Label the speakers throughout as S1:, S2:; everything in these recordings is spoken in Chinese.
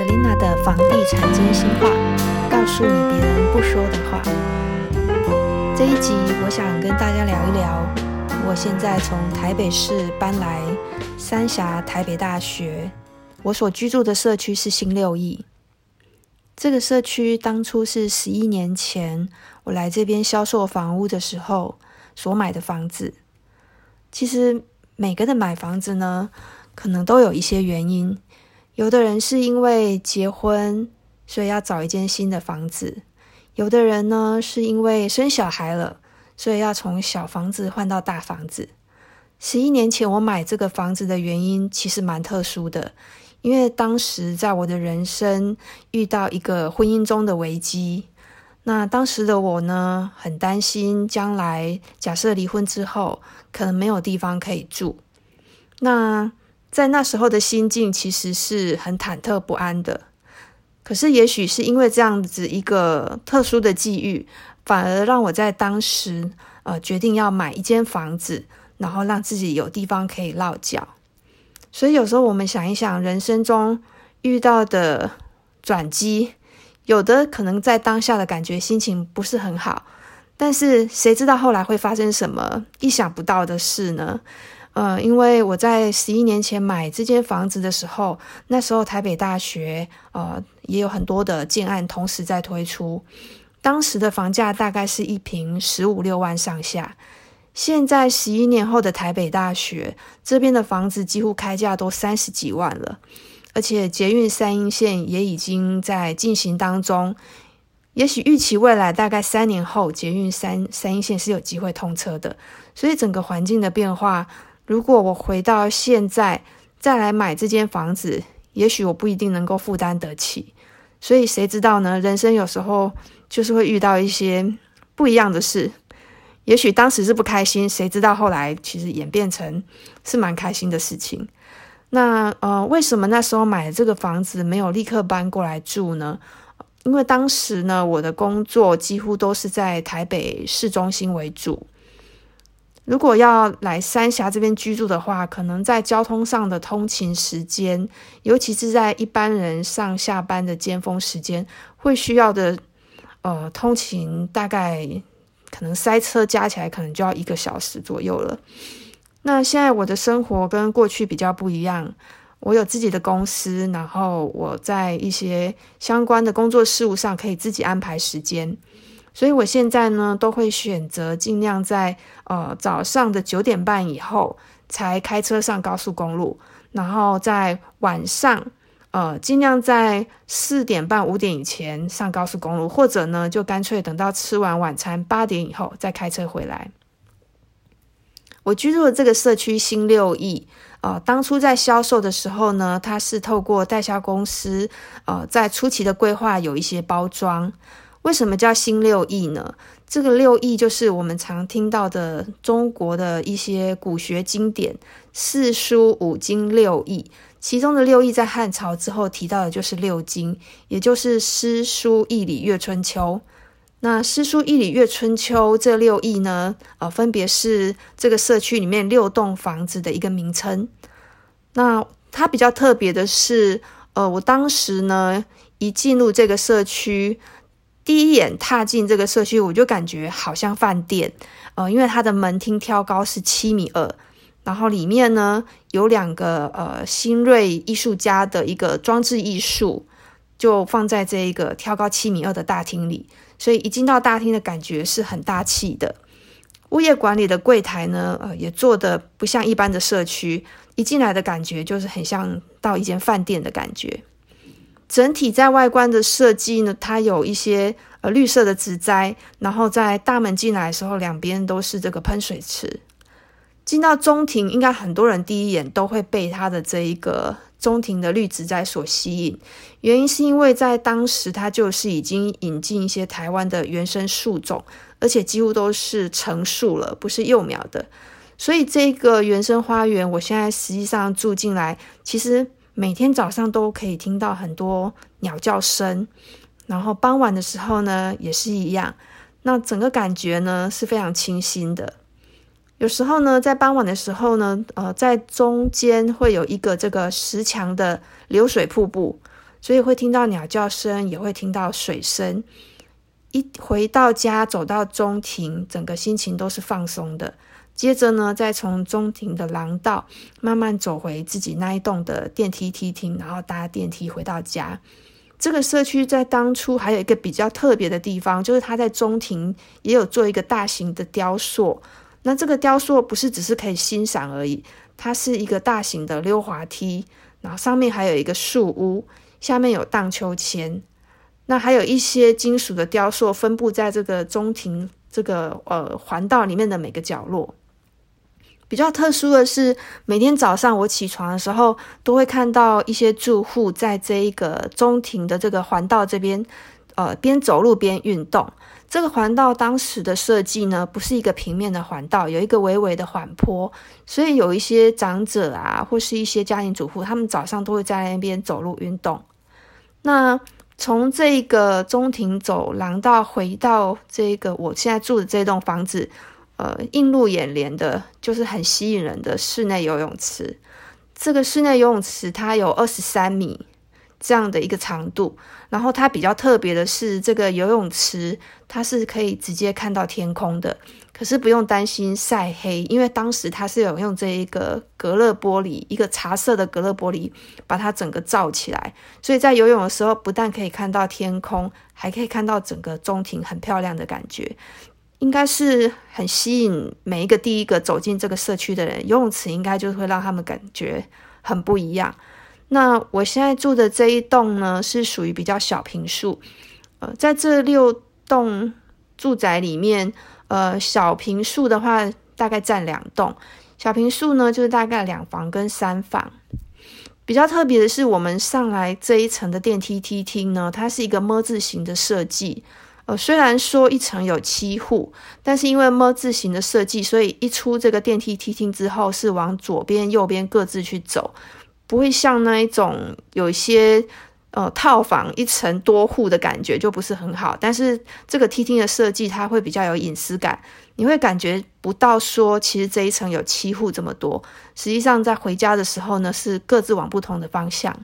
S1: Selina 的房地产真心话，告诉你别人不说的话。这一集我想跟大家聊一聊，我现在从台北市搬来三峡台北大学，我所居住的社区是新六义。这个社区当初是十一年前我来这边销售房屋的时候所买的房子。其实每个的买房子呢，可能都有一些原因。有的人是因为结婚，所以要找一间新的房子；有的人呢是因为生小孩了，所以要从小房子换到大房子。十一年前我买这个房子的原因其实蛮特殊的，因为当时在我的人生遇到一个婚姻中的危机。那当时的我呢，很担心将来假设离婚之后，可能没有地方可以住。那在那时候的心境其实是很忐忑不安的，可是也许是因为这样子一个特殊的际遇，反而让我在当时呃决定要买一间房子，然后让自己有地方可以落脚。所以有时候我们想一想，人生中遇到的转机，有的可能在当下的感觉心情不是很好，但是谁知道后来会发生什么意想不到的事呢？呃，因为我在十一年前买这间房子的时候，那时候台北大学呃也有很多的建案同时在推出，当时的房价大概是一平十五六万上下。现在十一年后的台北大学这边的房子几乎开价都三十几万了，而且捷运三阴线也已经在进行当中，也许预期未来大概三年后捷运三三阴线是有机会通车的，所以整个环境的变化。如果我回到现在再来买这间房子，也许我不一定能够负担得起。所以谁知道呢？人生有时候就是会遇到一些不一样的事。也许当时是不开心，谁知道后来其实演变成是蛮开心的事情。那呃，为什么那时候买这个房子没有立刻搬过来住呢？因为当时呢，我的工作几乎都是在台北市中心为主。如果要来三峡这边居住的话，可能在交通上的通勤时间，尤其是在一般人上下班的尖峰时间，会需要的呃通勤大概可能塞车加起来可能就要一个小时左右了。那现在我的生活跟过去比较不一样，我有自己的公司，然后我在一些相关的工作事务上可以自己安排时间。所以我现在呢，都会选择尽量在呃早上的九点半以后才开车上高速公路，然后在晚上呃尽量在四点半五点以前上高速公路，或者呢就干脆等到吃完晚餐八点以后再开车回来。我居住的这个社区新六亿，呃，当初在销售的时候呢，它是透过代销公司呃在初期的规划有一些包装。为什么叫新六艺呢？这个六艺就是我们常听到的中国的一些古学经典，四书五经六艺，其中的六艺在汉朝之后提到的就是六经，也就是诗书易礼乐春秋。那诗书易礼乐春秋这六艺呢，呃，分别是这个社区里面六栋房子的一个名称。那它比较特别的是，呃，我当时呢一进入这个社区。第一眼踏进这个社区，我就感觉好像饭店，呃，因为它的门厅挑高是七米二，然后里面呢有两个呃新锐艺术家的一个装置艺术，就放在这一个挑高七米二的大厅里，所以一进到大厅的感觉是很大气的。物业管理的柜台呢，呃，也做的不像一般的社区，一进来的感觉就是很像到一间饭店的感觉。整体在外观的设计呢，它有一些呃绿色的植栽，然后在大门进来的时候，两边都是这个喷水池。进到中庭，应该很多人第一眼都会被它的这一个中庭的绿植栽所吸引，原因是因为在当时它就是已经引进一些台湾的原生树种，而且几乎都是成树了，不是幼苗的。所以这个原生花园，我现在实际上住进来，其实。每天早上都可以听到很多鸟叫声，然后傍晚的时候呢也是一样。那整个感觉呢是非常清新的。有时候呢，在傍晚的时候呢，呃，在中间会有一个这个石墙的流水瀑布，所以会听到鸟叫声，也会听到水声。一回到家，走到中庭，整个心情都是放松的。接着呢，再从中庭的廊道慢慢走回自己那一栋的电梯梯厅，然后搭电梯回到家。这个社区在当初还有一个比较特别的地方，就是它在中庭也有做一个大型的雕塑。那这个雕塑不是只是可以欣赏而已，它是一个大型的溜滑梯，然后上面还有一个树屋，下面有荡秋千。那还有一些金属的雕塑分布在这个中庭这个呃环道里面的每个角落。比较特殊的是，每天早上我起床的时候，都会看到一些住户在这一个中庭的这个环道这边，呃，边走路边运动。这个环道当时的设计呢，不是一个平面的环道，有一个微微的缓坡，所以有一些长者啊，或是一些家庭主妇，他们早上都会在那边走路运动。那从这个中庭走廊到回到这个我现在住的这栋房子。呃，映入眼帘的就是很吸引人的室内游泳池。这个室内游泳池它有二十三米这样的一个长度，然后它比较特别的是，这个游泳池它是可以直接看到天空的，可是不用担心晒黑，因为当时它是有用这一个隔热玻璃，一个茶色的隔热玻璃把它整个罩起来，所以在游泳的时候不但可以看到天空，还可以看到整个中庭很漂亮的感觉。应该是很吸引每一个第一个走进这个社区的人，游泳池应该就会让他们感觉很不一样。那我现在住的这一栋呢，是属于比较小平数，呃，在这六栋住宅里面，呃，小平数的话大概占两栋，小平数呢就是大概两房跟三房。比较特别的是，我们上来这一层的电梯梯厅呢，它是一个么字形的设计。呃，虽然说一层有七户，但是因为么字形的设计，所以一出这个电梯梯厅之后，是往左边、右边各自去走，不会像那一种有一些呃套房一层多户的感觉，就不是很好。但是这个梯厅的设计，它会比较有隐私感，你会感觉不到说其实这一层有七户这么多。实际上在回家的时候呢，是各自往不同的方向。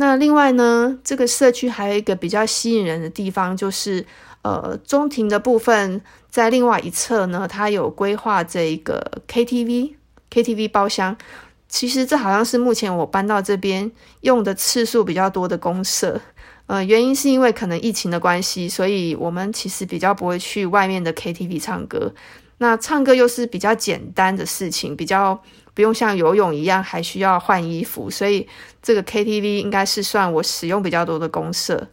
S1: 那另外呢，这个社区还有一个比较吸引人的地方，就是呃中庭的部分，在另外一侧呢，它有规划这一个 KTV，KTV 包厢。其实这好像是目前我搬到这边用的次数比较多的公社。呃，原因是因为可能疫情的关系，所以我们其实比较不会去外面的 KTV 唱歌。那唱歌又是比较简单的事情，比较。不用像游泳一样还需要换衣服，所以这个 KTV 应该是算我使用比较多的公社。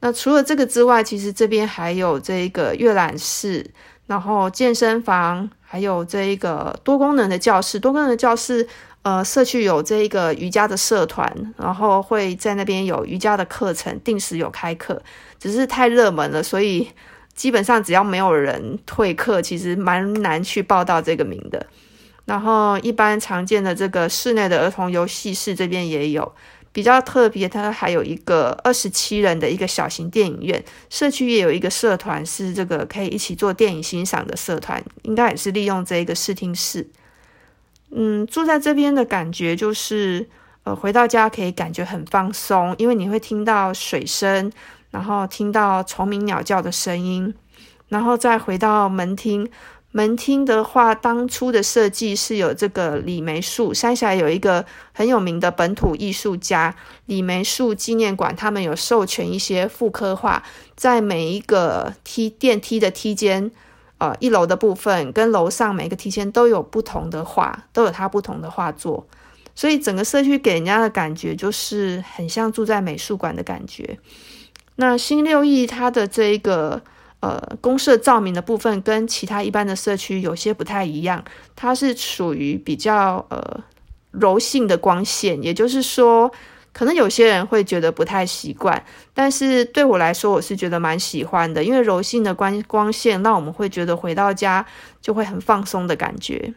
S1: 那除了这个之外，其实这边还有这个阅览室，然后健身房，还有这一个多功能的教室。多功能的教室，呃，社区有这一个瑜伽的社团，然后会在那边有瑜伽的课程，定时有开课。只是太热门了，所以基本上只要没有人退课，其实蛮难去报到这个名的。然后，一般常见的这个室内的儿童游戏室这边也有比较特别，它还有一个二十七人的一个小型电影院。社区也有一个社团是这个可以一起做电影欣赏的社团，应该也是利用这一个视听室。嗯，住在这边的感觉就是，呃，回到家可以感觉很放松，因为你会听到水声，然后听到虫鸣鸟叫的声音，然后再回到门厅。门厅的话，当初的设计是有这个李梅树山下有一个很有名的本土艺术家李梅树纪念馆，他们有授权一些复刻画，在每一个梯电梯的梯间，呃，一楼的部分跟楼上每个梯间都有不同的画，都有它不同的画作，所以整个社区给人家的感觉就是很像住在美术馆的感觉。那新六义它的这一个。呃，公社照明的部分跟其他一般的社区有些不太一样，它是属于比较呃柔性的光线，也就是说，可能有些人会觉得不太习惯，但是对我来说，我是觉得蛮喜欢的，因为柔性的光光线让我们会觉得回到家就会很放松的感觉。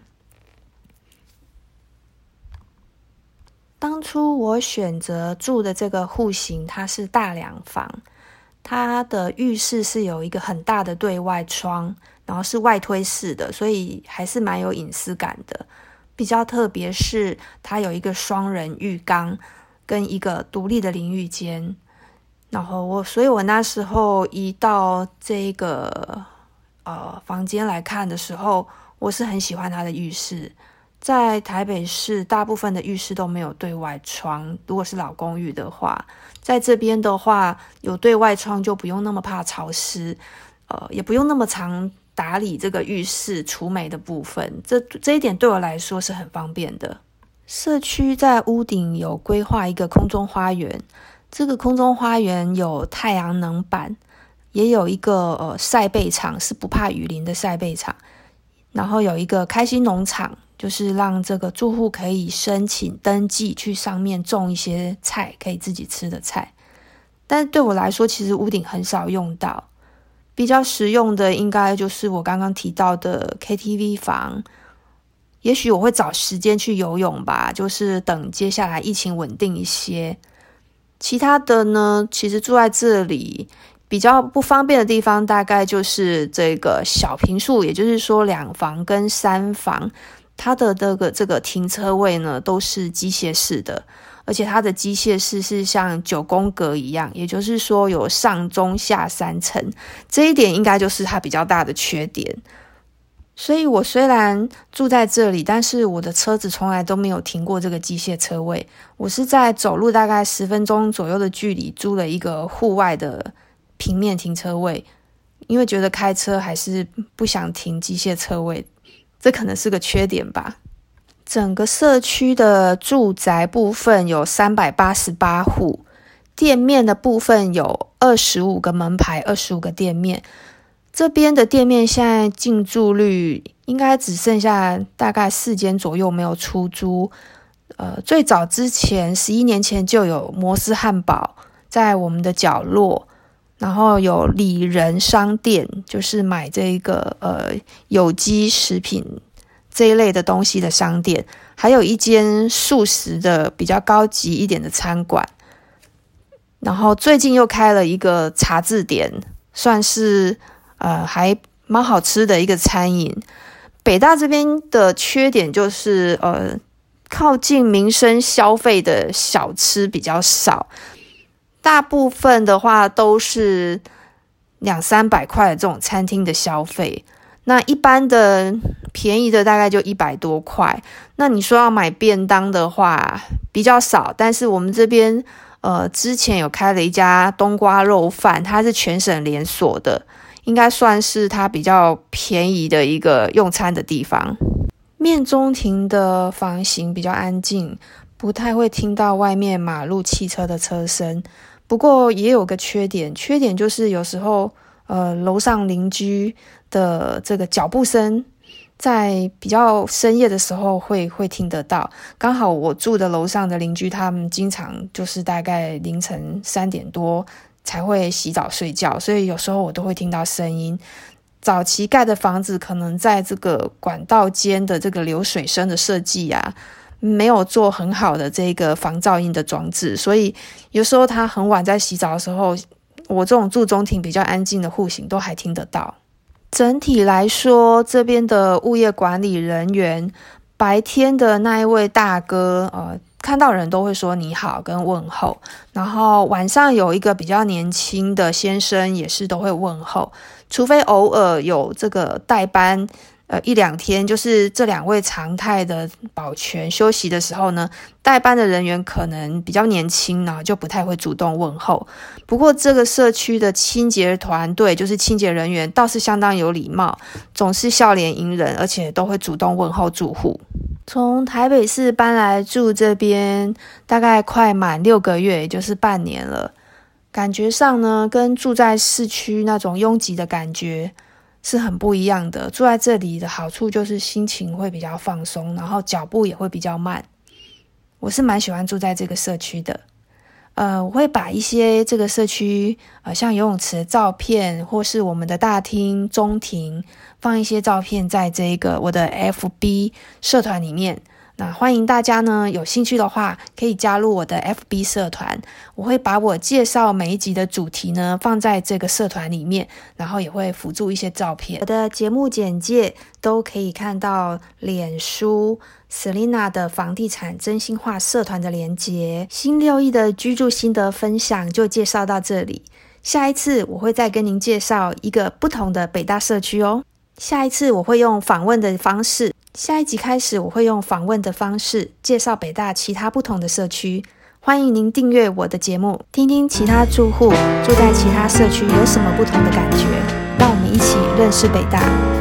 S1: 当初我选择住的这个户型，它是大两房。它的浴室是有一个很大的对外窗，然后是外推式的，所以还是蛮有隐私感的。比较特别是它有一个双人浴缸，跟一个独立的淋浴间。然后我，所以我那时候一到这个呃房间来看的时候，我是很喜欢它的浴室。在台北市，大部分的浴室都没有对外窗。如果是老公寓的话，在这边的话有对外窗，就不用那么怕潮湿，呃，也不用那么常打理这个浴室除霉的部分。这这一点对我来说是很方便的。社区在屋顶有规划一个空中花园，这个空中花园有太阳能板，也有一个呃晒背场，是不怕雨淋的晒背场，然后有一个开心农场。就是让这个住户可以申请登记，去上面种一些菜，可以自己吃的菜。但是对我来说，其实屋顶很少用到，比较实用的应该就是我刚刚提到的 KTV 房。也许我会找时间去游泳吧，就是等接下来疫情稳定一些。其他的呢，其实住在这里比较不方便的地方，大概就是这个小平数，也就是说两房跟三房。它的这个这个停车位呢，都是机械式的，而且它的机械式是像九宫格一样，也就是说有上中下三层，这一点应该就是它比较大的缺点。所以我虽然住在这里，但是我的车子从来都没有停过这个机械车位。我是在走路大概十分钟左右的距离租了一个户外的平面停车位，因为觉得开车还是不想停机械车位。这可能是个缺点吧。整个社区的住宅部分有三百八十八户，店面的部分有二十五个门牌，二十五个店面。这边的店面现在进驻率应该只剩下大概四间左右没有出租。呃，最早之前十一年前就有摩斯汉堡在我们的角落。然后有里仁商店，就是买这个呃有机食品这一类的东西的商店，还有一间素食的比较高级一点的餐馆。然后最近又开了一个茶字典，算是呃还蛮好吃的一个餐饮。北大这边的缺点就是呃靠近民生消费的小吃比较少。大部分的话都是两三百块的这种餐厅的消费，那一般的便宜的大概就一百多块。那你说要买便当的话比较少，但是我们这边呃之前有开了一家冬瓜肉饭，它是全省连锁的，应该算是它比较便宜的一个用餐的地方。面中庭的房型比较安静，不太会听到外面马路汽车的车声。不过也有个缺点，缺点就是有时候，呃，楼上邻居的这个脚步声，在比较深夜的时候会会听得到。刚好我住的楼上的邻居，他们经常就是大概凌晨三点多才会洗澡睡觉，所以有时候我都会听到声音。早期盖的房子可能在这个管道间的这个流水声的设计呀。没有做很好的这个防噪音的装置，所以有时候他很晚在洗澡的时候，我这种住中庭比较安静的户型都还听得到。整体来说，这边的物业管理人员白天的那一位大哥，呃，看到人都会说你好跟问候，然后晚上有一个比较年轻的先生也是都会问候，除非偶尔有这个代班。呃，一两天就是这两位常态的保全休息的时候呢，代班的人员可能比较年轻呢，就不太会主动问候。不过这个社区的清洁团队，就是清洁人员，倒是相当有礼貌，总是笑脸迎人，而且都会主动问候住户。从台北市搬来住这边，大概快满六个月，也就是半年了，感觉上呢，跟住在市区那种拥挤的感觉。是很不一样的。住在这里的好处就是心情会比较放松，然后脚步也会比较慢。我是蛮喜欢住在这个社区的。呃，我会把一些这个社区呃像游泳池照片，或是我们的大厅、中庭，放一些照片在这个我的 FB 社团里面。那欢迎大家呢，有兴趣的话可以加入我的 FB 社团，我会把我介绍每一集的主题呢放在这个社团里面，然后也会辅助一些照片。我的节目简介都可以看到脸书 Selina 的房地产真心话社团的连结。新六亿的居住心得分享就介绍到这里，下一次我会再跟您介绍一个不同的北大社区哦。下一次我会用访问的方式，下一集开始我会用访问的方式介绍北大其他不同的社区。欢迎您订阅我的节目，听听其他住户住在其他社区有什么不同的感觉。让我们一起认识北大。